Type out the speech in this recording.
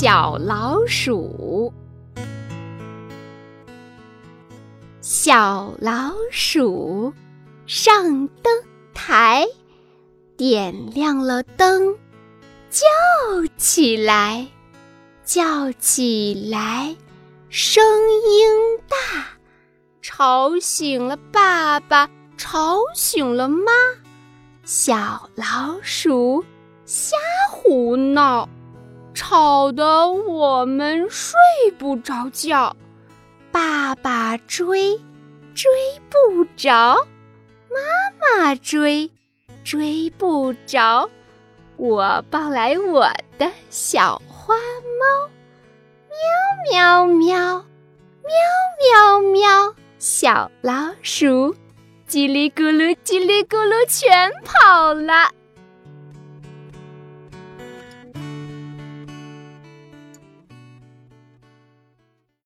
小老鼠。小老鼠上灯台，点亮了灯，叫起来，叫起来，声音大，吵醒了爸爸，吵醒了妈。小老鼠瞎胡闹，吵得我们睡不着觉。爸爸追，追不着；妈妈追，追不着。我抱来我的小花猫，喵喵喵，喵喵喵，小老鼠。叽里咕噜，叽里咕噜，全跑了。